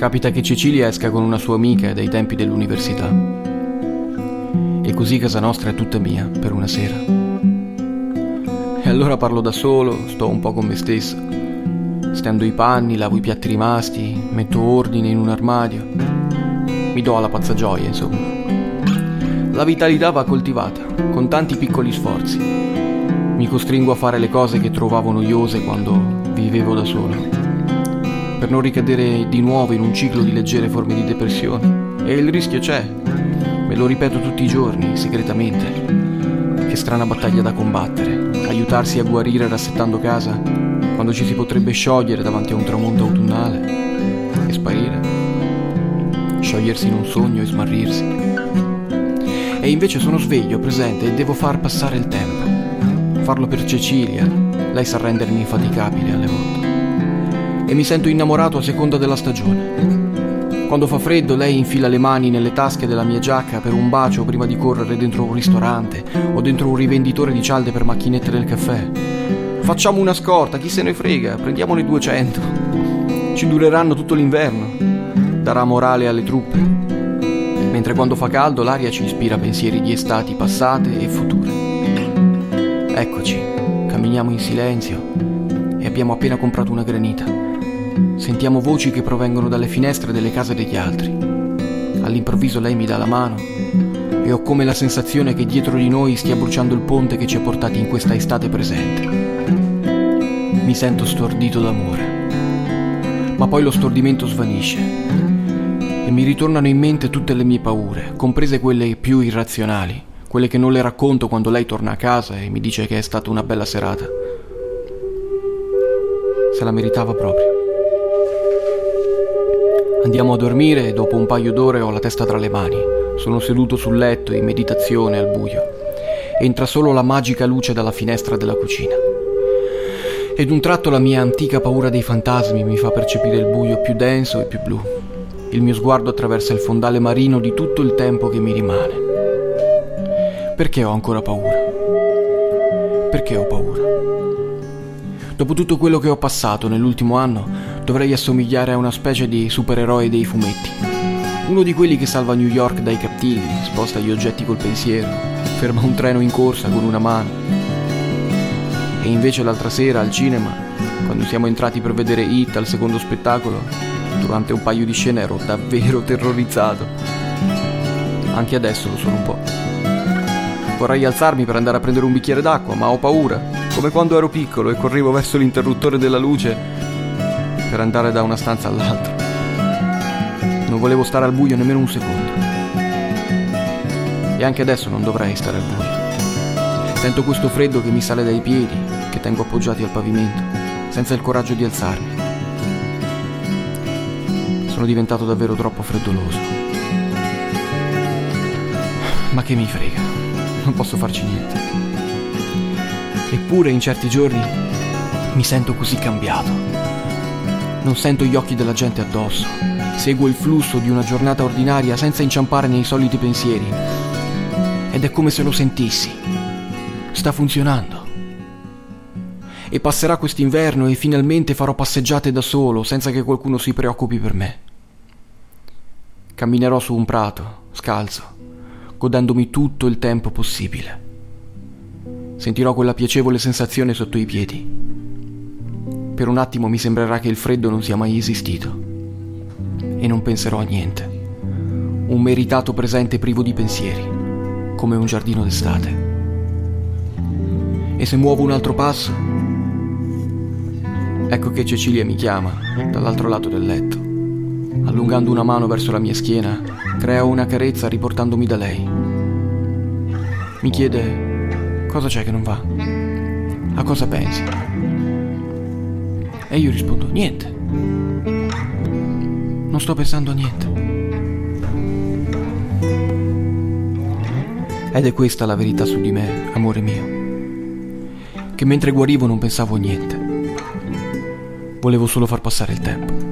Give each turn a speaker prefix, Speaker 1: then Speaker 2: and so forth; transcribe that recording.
Speaker 1: Capita che Cecilia esca con una sua amica dai tempi dell'università. E così casa nostra è tutta mia per una sera. E allora parlo da solo, sto un po' con me stesso. Stendo i panni, lavo i piatti rimasti, metto ordine in un armadio. Mi do alla pazza gioia, insomma. La vitalità va coltivata, con tanti piccoli sforzi. Mi costringo a fare le cose che trovavo noiose quando vivevo da solo per non ricadere di nuovo in un ciclo di leggere forme di depressione. E il rischio c'è, me lo ripeto tutti i giorni, segretamente. Che strana battaglia da combattere, aiutarsi a guarire rassettando casa, quando ci si potrebbe sciogliere davanti a un tramonto autunnale e sparire, sciogliersi in un sogno e smarrirsi. E invece sono sveglio, presente e devo far passare il tempo. Farlo per Cecilia, lei sa rendermi infaticabile alle volte e mi sento innamorato a seconda della stagione. Quando fa freddo lei infila le mani nelle tasche della mia giacca per un bacio prima di correre dentro un ristorante o dentro un rivenditore di cialde per macchinette del caffè. Facciamo una scorta, chi se ne frega, prendiamone 200. Ci dureranno tutto l'inverno. Darà morale alle truppe. Mentre quando fa caldo l'aria ci ispira pensieri di estati passate e future. Eccoci, camminiamo in silenzio e abbiamo appena comprato una granita. Sentiamo voci che provengono dalle finestre delle case degli altri. All'improvviso lei mi dà la mano e ho come la sensazione che dietro di noi stia bruciando il ponte che ci ha portati in questa estate presente. Mi sento stordito d'amore. Ma poi lo stordimento svanisce e mi ritornano in mente tutte le mie paure, comprese quelle più irrazionali, quelle che non le racconto quando lei torna a casa e mi dice che è stata una bella serata. Se la meritava proprio. Andiamo a dormire e dopo un paio d'ore ho la testa tra le mani. Sono seduto sul letto in meditazione al buio. Entra solo la magica luce dalla finestra della cucina. Ed un tratto la mia antica paura dei fantasmi mi fa percepire il buio più denso e più blu. Il mio sguardo attraversa il fondale marino di tutto il tempo che mi rimane. Perché ho ancora paura? Perché ho paura? Dopo tutto quello che ho passato nell'ultimo anno, dovrei assomigliare a una specie di supereroe dei fumetti. Uno di quelli che salva New York dai cattivi, sposta gli oggetti col pensiero, ferma un treno in corsa con una mano. E invece l'altra sera al cinema, quando siamo entrati per vedere Hit al secondo spettacolo, durante un paio di scene ero davvero terrorizzato. Anche adesso lo sono un po'. Vorrei alzarmi per andare a prendere un bicchiere d'acqua, ma ho paura, come quando ero piccolo e correvo verso l'interruttore della luce per andare da una stanza all'altra. Non volevo stare al buio nemmeno un secondo. E anche adesso non dovrei stare al buio. Sento questo freddo che mi sale dai piedi, che tengo appoggiati al pavimento, senza il coraggio di alzarmi. Sono diventato davvero troppo freddoloso. Ma che mi frega, non posso farci niente. Eppure in certi giorni mi sento così cambiato. Non sento gli occhi della gente addosso. Seguo il flusso di una giornata ordinaria senza inciampare nei soliti pensieri. Ed è come se lo sentissi. Sta funzionando. E passerà quest'inverno e finalmente farò passeggiate da solo senza che qualcuno si preoccupi per me. Camminerò su un prato, scalzo, godendomi tutto il tempo possibile. Sentirò quella piacevole sensazione sotto i piedi per un attimo mi sembrerà che il freddo non sia mai esistito. E non penserò a niente. Un meritato presente privo di pensieri, come un giardino d'estate. E se muovo un altro passo, ecco che Cecilia mi chiama dall'altro lato del letto. Allungando una mano verso la mia schiena, creo una carezza riportandomi da lei. Mi chiede cosa c'è che non va. A cosa pensi? E io rispondo, niente. Non sto pensando a niente. Ed è questa la verità su di me, amore mio. Che mentre guarivo non pensavo a niente. Volevo solo far passare il tempo.